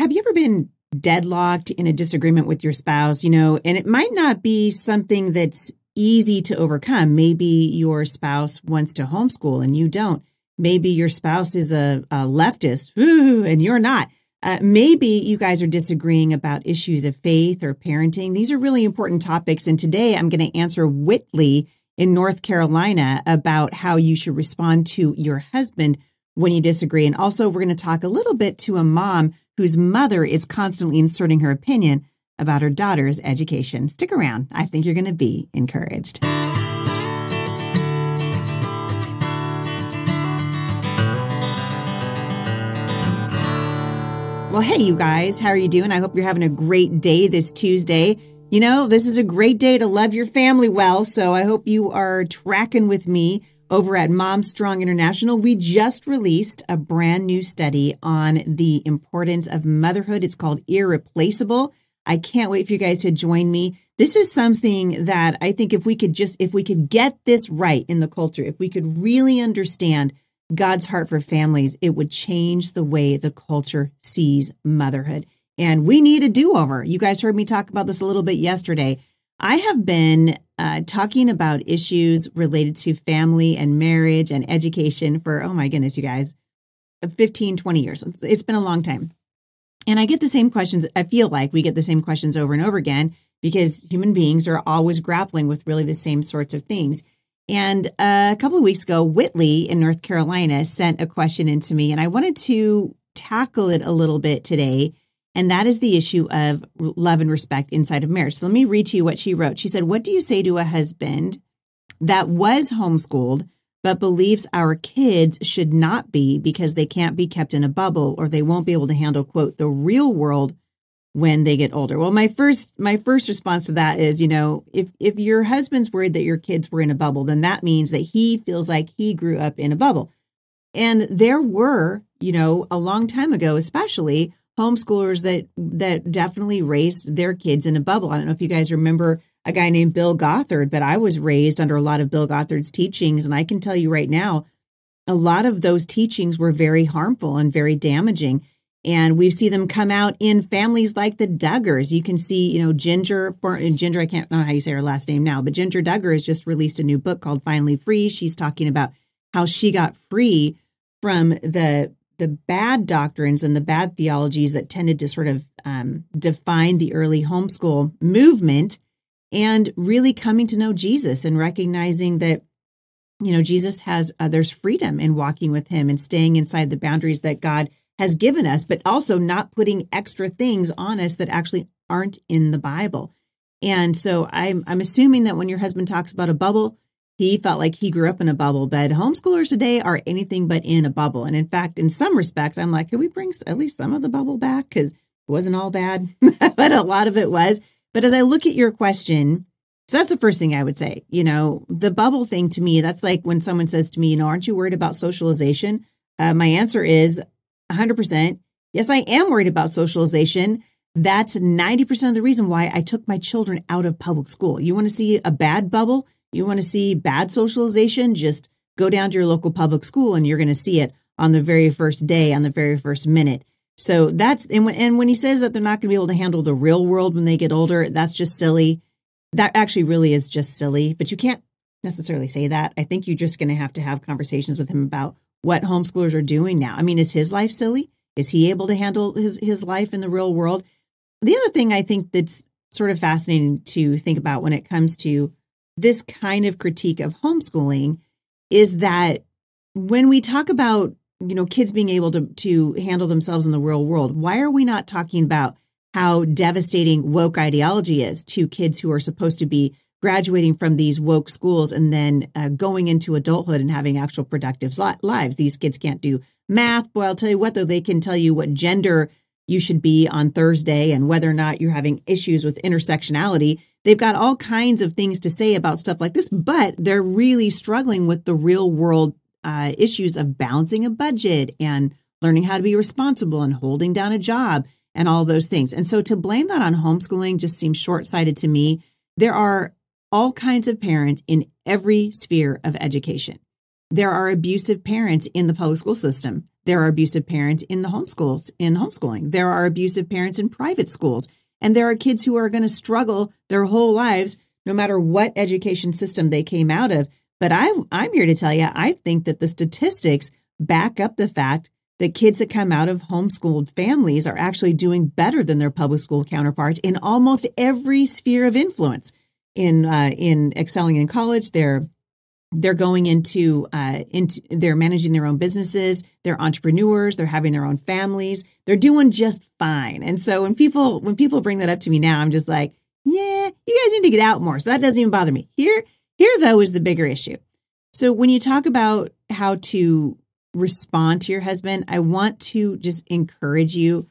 have you ever been deadlocked in a disagreement with your spouse, you know, and it might not be something that's easy to overcome. Maybe your spouse wants to homeschool and you don't. Maybe your spouse is a, a leftist ooh, and you're not. Uh, maybe you guys are disagreeing about issues of faith or parenting. These are really important topics. And today I'm going to answer Whitley in North Carolina about how you should respond to your husband when you disagree. And also, we're going to talk a little bit to a mom whose mother is constantly inserting her opinion about her daughter's education. Stick around. I think you're going to be encouraged. Well, hey, you guys, how are you doing? I hope you're having a great day this Tuesday. You know, this is a great day to love your family well, so I hope you are tracking with me over at Mom Strong International. We just released a brand new study on the importance of motherhood. It's called Irreplaceable. I can't wait for you guys to join me. This is something that I think if we could just if we could get this right in the culture, if we could really understand God's heart for families, it would change the way the culture sees motherhood. And we need a do-over. You guys heard me talk about this a little bit yesterday. I have been uh, talking about issues related to family and marriage and education for, oh my goodness, you guys, 15, 20 years. It's been a long time. And I get the same questions. I feel like we get the same questions over and over again because human beings are always grappling with really the same sorts of things. And a couple of weeks ago, Whitley in North Carolina sent a question into me, and I wanted to tackle it a little bit today. And that is the issue of love and respect inside of marriage. So let me read to you what she wrote. She said, What do you say to a husband that was homeschooled but believes our kids should not be because they can't be kept in a bubble or they won't be able to handle quote the real world when they get older. Well, my first my first response to that is, you know, if if your husband's worried that your kids were in a bubble, then that means that he feels like he grew up in a bubble. And there were, you know, a long time ago especially homeschoolers that that definitely raised their kids in a bubble. I don't know if you guys remember a guy named Bill Gothard, but I was raised under a lot of Bill Gothard's teachings. And I can tell you right now, a lot of those teachings were very harmful and very damaging. And we see them come out in families like the Duggars. You can see, you know, Jinger, for, Jinger, I can't know how you say her last name now, but Jinger Duggar has just released a new book called Finally Free. She's talking about how she got free from the the bad doctrines and the bad theologies that tended to sort of um, define the early homeschool movement and really coming to know Jesus and recognizing that you know Jesus has uh, there's freedom in walking with him and staying inside the boundaries that God has given us but also not putting extra things on us that actually aren't in the Bible. And so I'm I'm assuming that when your husband talks about a bubble, he felt like he grew up in a bubble, but homeschoolers today are anything but in a bubble. And in fact, in some respects, I'm like, can we bring at least some of the bubble back? Because it wasn't all bad, but a lot of it was. But as I look at your question, so that's the first thing I would say. You know, the bubble thing to me, that's like when someone says to me, you know, aren't you worried about socialization? Uh, my answer is 100%. Yes, I am worried about socialization. That's 90% of the reason why I took my children out of public school. You want to see a bad bubble? You want to see bad socialization? Just go down to your local public school and you're going to see it on the very first day, on the very first minute. So that's and when and when he says that they're not going to be able to handle the real world when they get older, that's just silly. That actually really is just silly. But you can't necessarily say that. I think you're just going to have to have conversations with him about what homeschoolers are doing now. I mean, is his life silly? Is he able to handle his his life in the real world? The other thing I think that's sort of fascinating to think about when it comes to this kind of critique of homeschooling is that when we talk about you know kids being able to to handle themselves in the real world why are we not talking about how devastating woke ideology is to kids who are supposed to be graduating from these woke schools and then uh, going into adulthood and having actual productive lives? These kids can't do math. Boy i'll tell you what though they can tell you what gender you should be on thursday and whether or not you're having issues with intersectionality they've got all kinds of things to say about stuff like this but they're really struggling with the real world uh, issues of balancing a budget and learning how to be responsible and holding down a job and all those things. And so to blame that on homeschooling just seems short sighted to me. There are all kinds of parents in every sphere of education. There are abusive parents in the public school system. there are abusive parents in the homeschools, in homeschooling. There are abusive parents in private schools. And there are kids who are going to struggle their whole lives, no matter what education system they came out of. But I, I'm here to tell you, I think that the statistics back up the fact that kids that come out of homeschooled families are actually doing better than their public school counterparts in almost every sphere of influence. In uh, in excelling in college, they're they're going into uh, into they're managing their own businesses they're entrepreneurs they're having their own families they're doing just fine. And so when people when people bring that up to me now i'm just like yeah you guys need to get out more. So that doesn't even bother me. Here here though is the bigger issue. So when you talk about how to respond to your husband i want to just encourage you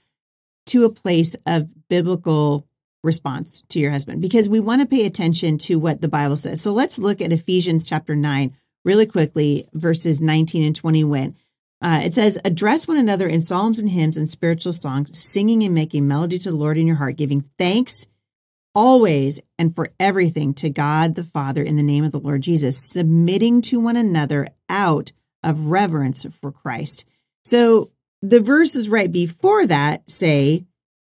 to a place of biblical response to your husband because we want to pay attention to what the Bible says. So let's look at Ephesians chapter 9 really quickly, verses 19 and 20. When uh, it says, Address one another in psalms and hymns and spiritual songs, singing and making melody to the Lord in your heart, giving thanks always and for everything to God the Father in the name of the Lord Jesus, submitting to one another out of reverence for Christ. So the verses right before that say,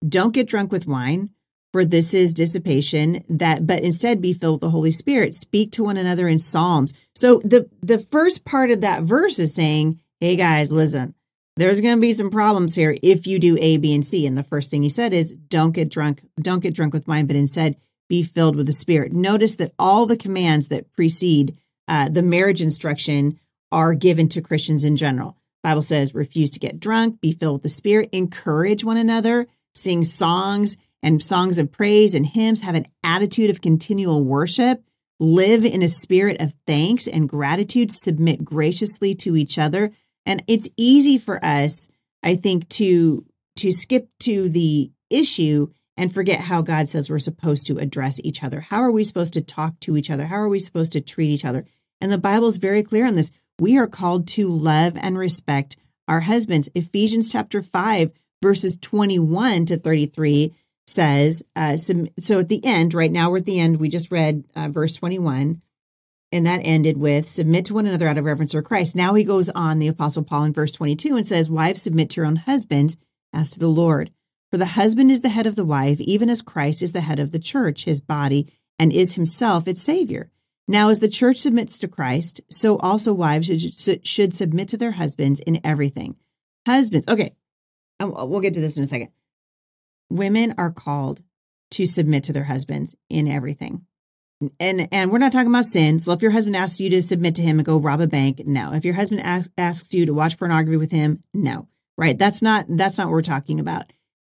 Don't get drunk with wine for this is dissipation that but instead be filled with the holy spirit speak to one another in psalms. So the the first part of that verse is saying hey guys listen there's going to be some problems here if you do a b and c. And the first thing he said is don't get drunk don't get drunk with wine but instead be filled with the spirit. Notice that all the commands that precede uh, the marriage instruction are given to christians in general. Bible says refuse to get drunk be filled with the spirit encourage one another sing songs and songs of praise and hymns, have an attitude of continual worship, live in a spirit of thanks and gratitude, submit graciously to each other. And it's easy for us, I think, to to skip to the issue and forget how God says we're supposed to address each other. How are we supposed to talk to each other? How are we supposed to treat each other? And the Bible is very clear on this. We are called to love and respect our husbands. Ephesians chapter 5, verses 21 to 33 says, uh, so, so at the end, right now we're at the end, we just read uh, verse 21, and that ended with submit to one another out of reverence for Christ. Now he goes on, the Apostle Paul in verse 22, and says, Wives, submit to your own husbands as to the Lord. For the husband is the head of the wife, even as Christ is the head of the church, his body, and is himself its Savior. Now, as the church submits to Christ, so also wives should, should submit to their husbands in everything. Husbands, okay, we'll get to this in a second women are called to submit to their husbands in everything. And and we're not talking about sin. So if your husband asks you to submit to him and go rob a bank, no. If your husband asks, asks you to watch pornography with him, no. Right? That's not that's not what we're talking about.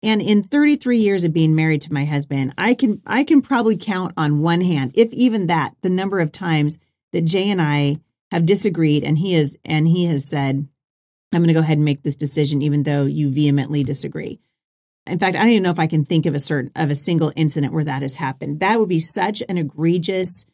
And in 33 years of being married to my husband, I can I can probably count on one hand, if even that, the number of times that Jay and I have disagreed and he is and he has said, I'm going to go ahead and make this decision even though you vehemently disagree. In fact, I don't even know if I can think of a certain of a single incident where that has happened. That would be such an egregious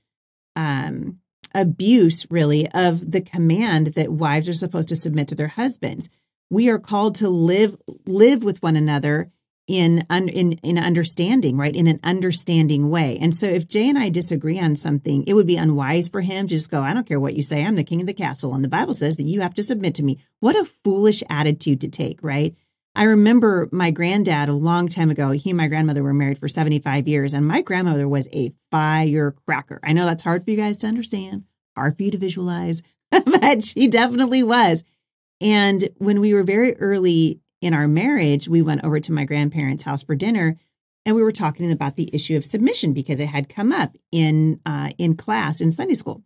um, abuse, really, of the command that wives are supposed to submit to their husbands. We are called to live live with one another in in in understanding, right? In an understanding way. And so, if Jay and I disagree on something, it would be unwise for him to just go, "I don't care what you say. I'm the king of the castle, and the Bible says that you have to submit to me." What a foolish attitude to take, right? I remember my granddad a long time ago. He and my grandmother were married for 75 years, and my grandmother was a firecracker. I know that's hard for you guys to understand, hard for you to visualize, but she definitely was. And when we were very early in our marriage, we went over to my grandparents' house for dinner, and we were talking about the issue of submission because it had come up in uh, in class in Sunday school.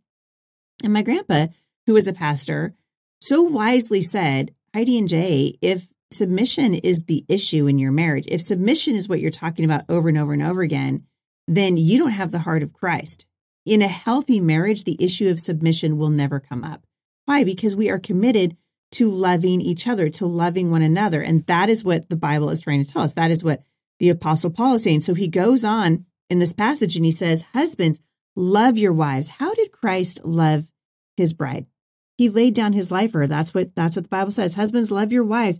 And my grandpa, who was a pastor, so wisely said, Heidi and Jay, if submission is the issue in your marriage, if submission is what you're talking about over and over and over again, then you don't have the heart of Christ. In a healthy marriage, the issue of submission will never come up. Why? Because we are committed to loving each other, to loving one another. And that is what the Bible is trying to tell us. That is what the Apostle Paul is saying. So he goes on in this passage and he says, Husbands, love your wives. How did Christ love his bride? He laid down his life for her. That's what that's what the Bible says. Husbands, love your wives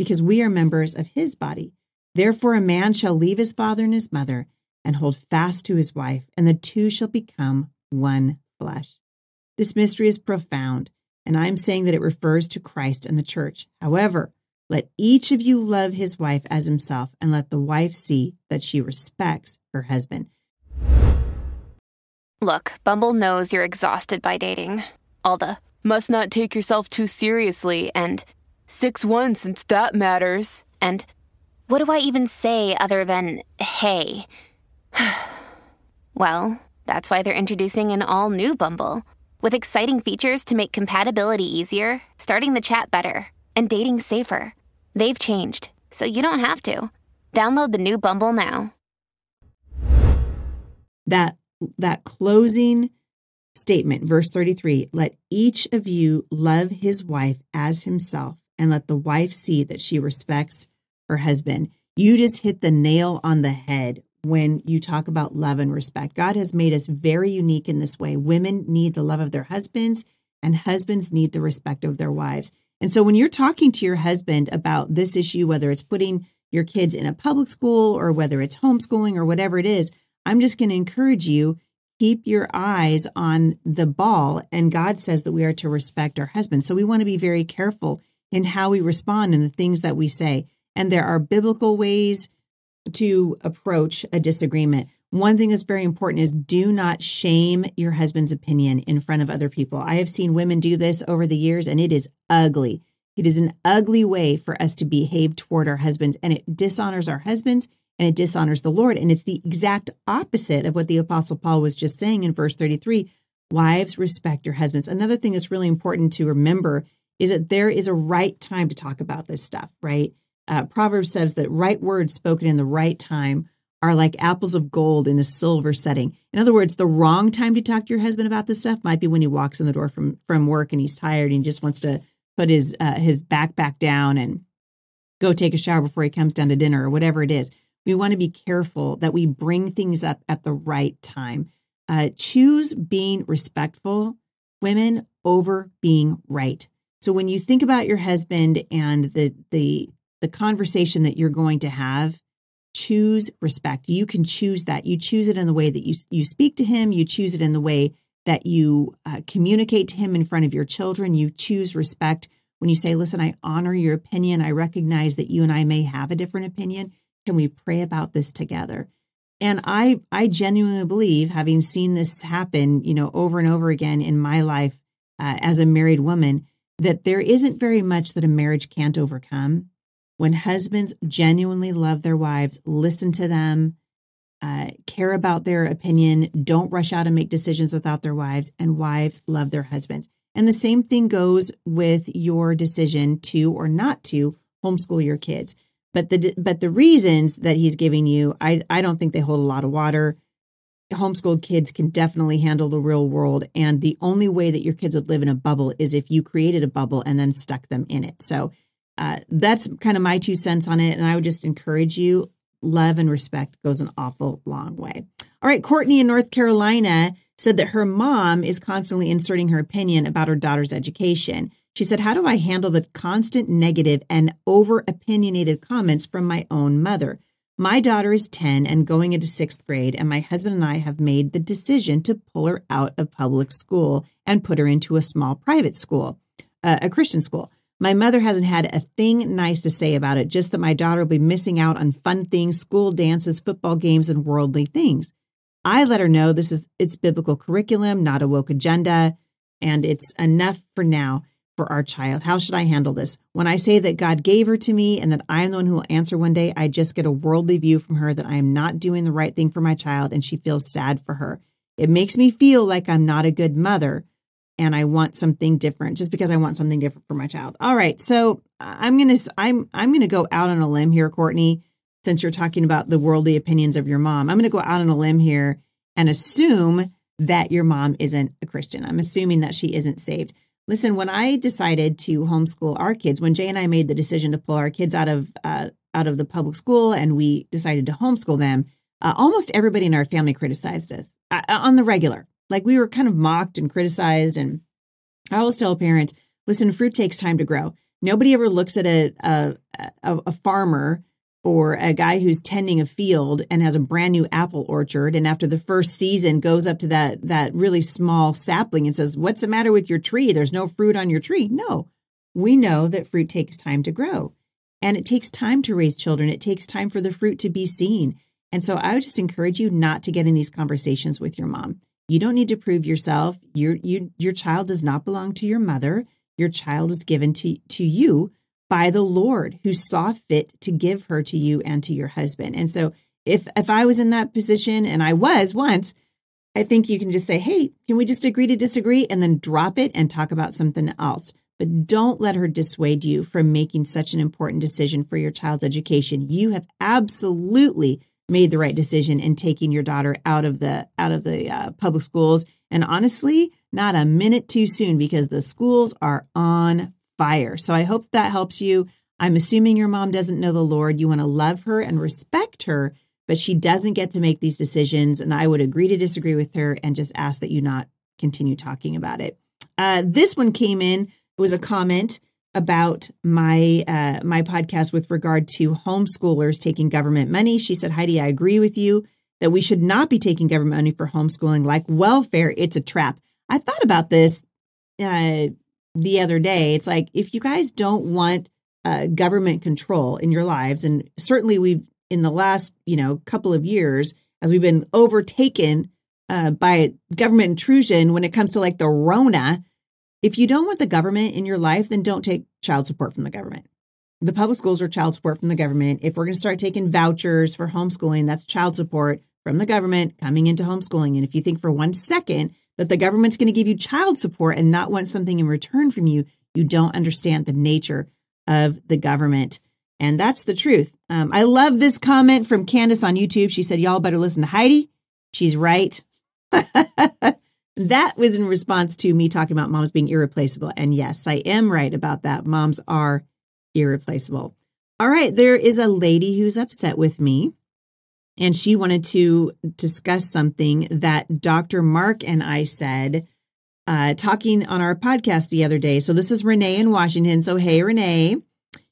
because we are members of his body. Therefore, a man shall leave his father and his mother and hold fast to his wife, and the two shall become one flesh. This mystery is profound, and I'm saying that it refers to Christ and the church. However, let each of you love his wife as himself, and let the wife see that she respects her husband. Look, Bumble knows you're exhausted by dating. All the must not take yourself too seriously and 6 1 since that matters. And what do I even say other than hey? well, that's why they're introducing an all new Bumble with exciting features to make compatibility easier, starting the chat better, and dating safer. They've changed, so you don't have to. Download the new Bumble now. That that closing statement, verse 33, let each of you love his wife as himself, and let the wife see that she respects her husband. You just hit the nail on the head when you talk about love and respect. God has made us very unique in this way. Women need the love of their husbands, and husbands need the respect of their wives. And so when you're talking to your husband about this issue, whether it's putting your kids in a public school or whether it's homeschooling or whatever it is, I'm just going to encourage you keep your eyes on the ball. And God says that we are to respect our husbands. So we want to be very careful in how we respond and the things that we say. And there are biblical ways to approach a disagreement. One thing that's very important is do not shame your husband's opinion in front of other people. I have seen women do this over the years, and it is ugly. It is an ugly way for us to behave toward our husbands, and it dishonors our husbands and it dishonors the Lord. And it's the exact opposite of what the Apostle Paul was just saying in verse 33 Wives, respect your husbands. Another thing that's really important to remember is that there is a right time to talk about this stuff, right? Uh, Proverbs says that right words spoken in the right time are like apples of gold in a silver setting. In other words, the wrong time to talk to your husband about this stuff might be when he walks in the door from from work and he's tired and he just wants to put his uh, his backpack down and go take a shower before he comes down to dinner or whatever it is. We want to be careful that we bring things up at the right time. Uh, choose being respectful, women, over being right. So when you think about your husband and the the the conversation that you're going to have, choose respect. You can choose that. You choose it in the way that you you speak to him. You choose it in the way that you uh, communicate to him in front of your children. You choose respect when you say, "Listen, I honor your opinion. I recognize that you and I may have a different opinion. Can we pray about this together?" And I I genuinely believe, having seen this happen, you know, over and over again in my life uh, as a married woman, that there isn't very much that a marriage can't overcome when husbands genuinely love their wives, listen to them, uh, care about their opinion, don't rush out and make decisions without their wives, and wives love their husbands. And the same thing goes with your decision to or not to homeschool your kids. But the but the reasons that he's giving you, I I don't think they hold a lot of water. Homeschooled kids can definitely handle the real world, and the only way that your kids would live in a bubble is if you created a bubble and then stuck them in it. So uh, that's kind of my two cents on it. And I would just encourage you love and respect goes an awful long way. All right, Courtney in North Carolina said that her mom is constantly inserting her opinion about her daughter's education. She said, How do I handle the constant negative and over opinionated comments from my own mother? My daughter is 10 and going into sixth grade, and my husband and I have made the decision to pull her out of public school and put her into a small private school, uh, a Christian school. My mother hasn't had a thing nice to say about it, just that my daughter will be missing out on fun things, school dances, football games, and worldly things. I let her know this is it's biblical curriculum, not a woke agenda, and it's enough for now for our child. How should I handle this? When I say that God gave her to me and that I am the one who will answer one day, I just get a worldly view from her that I am not doing the right thing for my child and she feels sad for her. It makes me feel like I'm not a good mother and I want something different just because I want something different for my child. All right. So I'm going to, I'm, I'm going to go out on a limb here, Courtney, since you're talking about the worldly opinions of your mom. I'm going to go out on a limb here and assume that your mom isn't a Christian. I'm assuming that she isn't saved. Listen, when I decided to homeschool our kids, when Jay and I made the decision to pull our kids out of uh, out of the public school and we decided to homeschool them, uh, almost everybody in our family criticized us uh, uh, on the regular. Like we were kind of mocked and criticized. And I always tell parents, listen, fruit takes time to grow. Nobody ever looks at a a, a, a farmer or a guy who's tending a field and has a brand new apple orchard and after the first season goes up to that that really small sapling and says what's the matter with your tree? There's no fruit on your tree. No. We know that fruit takes time to grow and it takes time to raise children. It takes time for the fruit to be seen. And so i would just encourage you not to get in these conversations with your mom. You don't need to prove yourself. Your you, your child does not belong to your mother. Your child was given to, to you by the Lord who saw fit to give her to you and to your husband. And so if if I was in that position and I was once, I think you can just say, "Hey, can we just agree to disagree?" and then drop it and talk about something else. But don't let her dissuade you from making such an important decision for your child's education. You have absolutely made the right decision in taking your daughter out of the out of the uh, public schools and honestly not a minute too soon because the schools are on fire. So I hope that helps you. I'm assuming your mom doesn't know the Lord. You want to love her and respect her, but she doesn't get to make these decisions. And I would agree to disagree with her and just ask that you not continue talking about it. Uh, this one came in. It was a comment about my uh, my podcast with regard to homeschoolers taking government money. She said, Heidi, I agree with you that we should not be taking government money for homeschooling like welfare. It's a trap. I thought about this uh, the other day. It's like if you guys don't want uh, government control in your lives, and certainly we've in the last you know couple of years as we've been overtaken uh, by government intrusion when it comes to like the Rona. If you don't want the government in your life, then don't take child support from the government. The public schools are child support from the government. If we're going to start taking vouchers for homeschooling, that's child support from the government coming into homeschooling. And if you think for one second that the government's going to give you child support and not want something in return from you, you don't understand the nature of the government. And that's the truth. Um, I love this comment from Candace on YouTube. She said, Y'all better listen to Heidi. She's right. that was in response to me talking about moms being irreplaceable. And yes, I am right about that. Moms are irreplaceable. All right, there is a lady who's upset with me and she wanted to discuss something that Dr. Mark and I said uh, talking on our podcast the other day. So this is Renee in Washington. So, hey, Renee.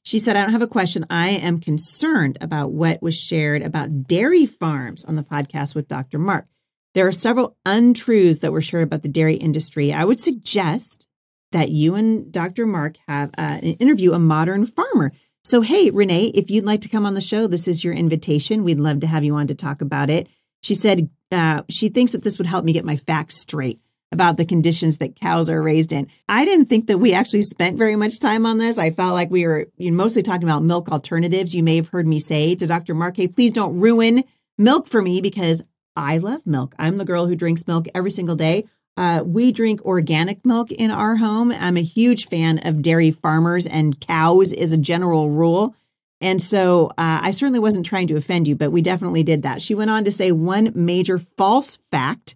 She said, I don't have a question. I am concerned about what was shared about dairy farms on the podcast with Dr. Mark. There are several untruths that were shared about the dairy industry. I would suggest that you and Dr. Mark have uh, an interview a modern farmer so, hey, Renee, if you'd like to come on the show, this is your invitation. We'd love to have you on to talk about it. She said uh, she thinks that this would help me get my facts straight about the conditions that cows are raised in. I didn't think that we actually spent very much time on this. I felt like we were mostly talking about milk alternatives. You may have heard me say to Dr. Mark, hey, please don't ruin milk for me because I love milk. I'm the girl who drinks milk every single day. Uh, we drink organic milk in our home. I'm a huge fan of dairy farmers and cows is a general rule. And so uh, I certainly wasn't trying to offend you, but we definitely did that. She went on to say one major false fact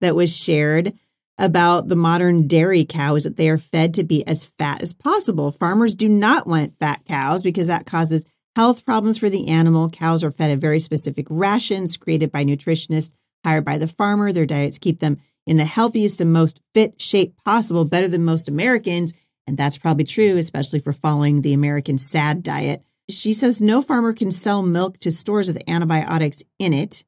that was shared about the modern dairy cow is that they are fed to be as fat as possible. Farmers do not want fat cows because that causes health problems for the animal. Cows are fed a very specific rations created by nutritionists hired by the farmer. Their diets keep them in the healthiest and most fit shape possible, better than most Americans. And that's probably true, especially for following the American SAD diet. She says no farmer can sell milk to stores with antibiotics in it.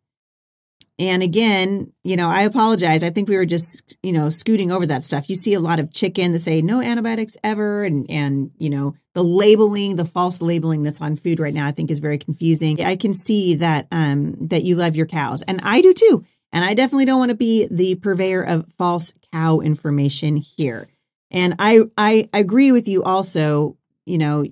And again, you know, I apologize. I think we were just, you know, scooting over that stuff. You see a lot of chicken that say no antibiotics ever and and, you know, the labeling, the false labeling that's on food right now I think is very confusing. I can see that um that you love your cows and I do too. And I definitely don't want to be the purveyor of false cow information here. And I I agree with you also, you know,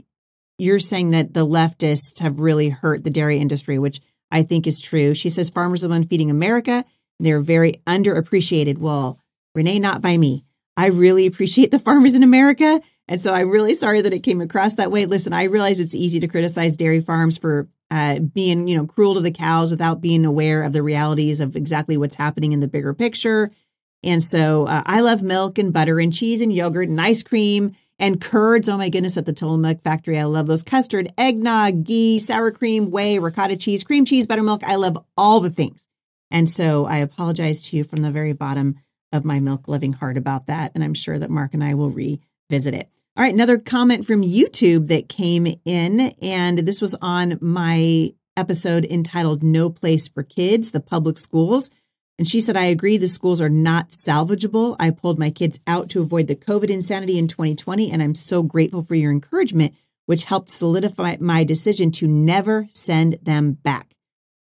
you're saying that the leftists have really hurt the dairy industry, which I think is true. She says farmers are the ones feeding America. They're very underappreciated. Well, Renee, not by me. I really appreciate the farmers in America. And so I'm really sorry that it came across that way. Listen, I realize it's easy to criticize dairy farms for uh, being, you know, cruel to the cows without being aware of the realities of exactly what's happening in the bigger picture. And so uh, I love milk and butter and cheese and yogurt and ice cream and curds. Oh my goodness, at the Tillamook factory, I love those custard, eggnog, ghee, sour cream, whey, ricotta cheese, cream cheese, buttermilk. I love all the things. And so I apologize to you from the very bottom of my milk loving heart about that. And I'm sure that Mark and I will revisit it. All right, another comment from YouTube that came in, and this was on my episode entitled No Place for Kids, the public schools. And she said, I agree the schools are not salvageable. I pulled my kids out to avoid the COVID insanity in 2020, and I'm so grateful for your encouragement, which helped solidify my decision to never send them back.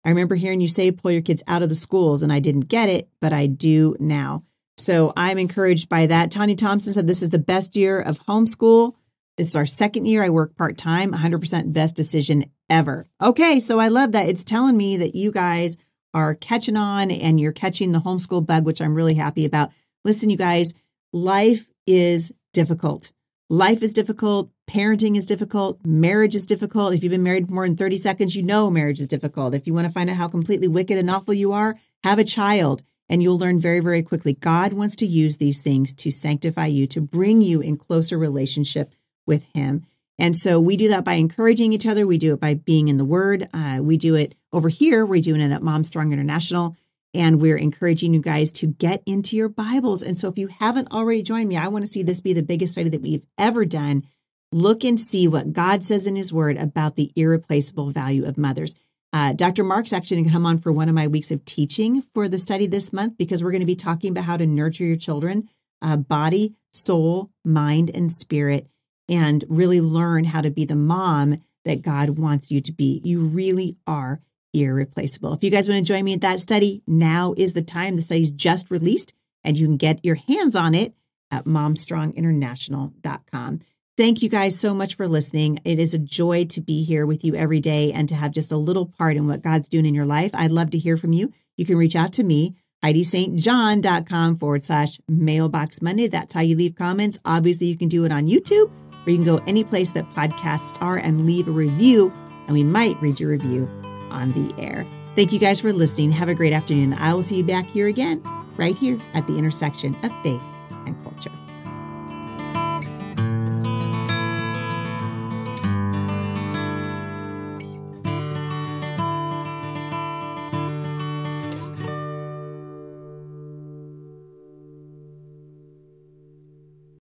I remember hearing you say, pull your kids out of the schools, and I didn't get it, but I do now. So I'm encouraged by that. Tanya Thompson said, This is the best year of homeschool. This is our second year. I work part time, 100% best decision ever. Okay, so I love that. It's telling me that you guys are catching on and you're catching the homeschool bug, which I'm really happy about. Listen, you guys, life is difficult. Life is difficult. Parenting is difficult. Marriage is difficult. If you've been married more than 30 seconds, you know marriage is difficult. If you want to find out how completely wicked and awful you are, have a child and you'll learn very, very quickly. God wants to use these things to sanctify you, to bring you in closer relationship with Him. And so we do that by encouraging each other. We do it by being in the Word. Uh, we do it over here. We're doing it at Mom Strong International. And we're encouraging you guys to get into your Bibles. And so if you haven't already joined me, I want to see this be the biggest study that we've ever done. Look and see what God says in His Word about the irreplaceable value of mothers. Uh, Dr. Mark's actually going to come on for one of my weeks of teaching for the study this month because we're going to be talking about how to nurture your children, uh, body, soul, mind, and spirit and really learn how to be the mom that God wants you to be. You really are irreplaceable. If you guys want to join me at that study, now is the time. The study's just released and you can get your hands on it at momstronginternational.com. Thank you guys so much for listening. It is a joy to be here with you every day and to have just a little part in what God's doing in your life. I'd love to hear from you. You can reach out to me, HeidiSt.John.com forward slash mailbox Monday. That's how you leave comments. Obviously, you can do it on YouTube or you can go any place that podcasts are and leave a review, and we might read your review on the air. Thank you guys for listening. Have a great afternoon. I will see you back here again, right here at the intersection of faith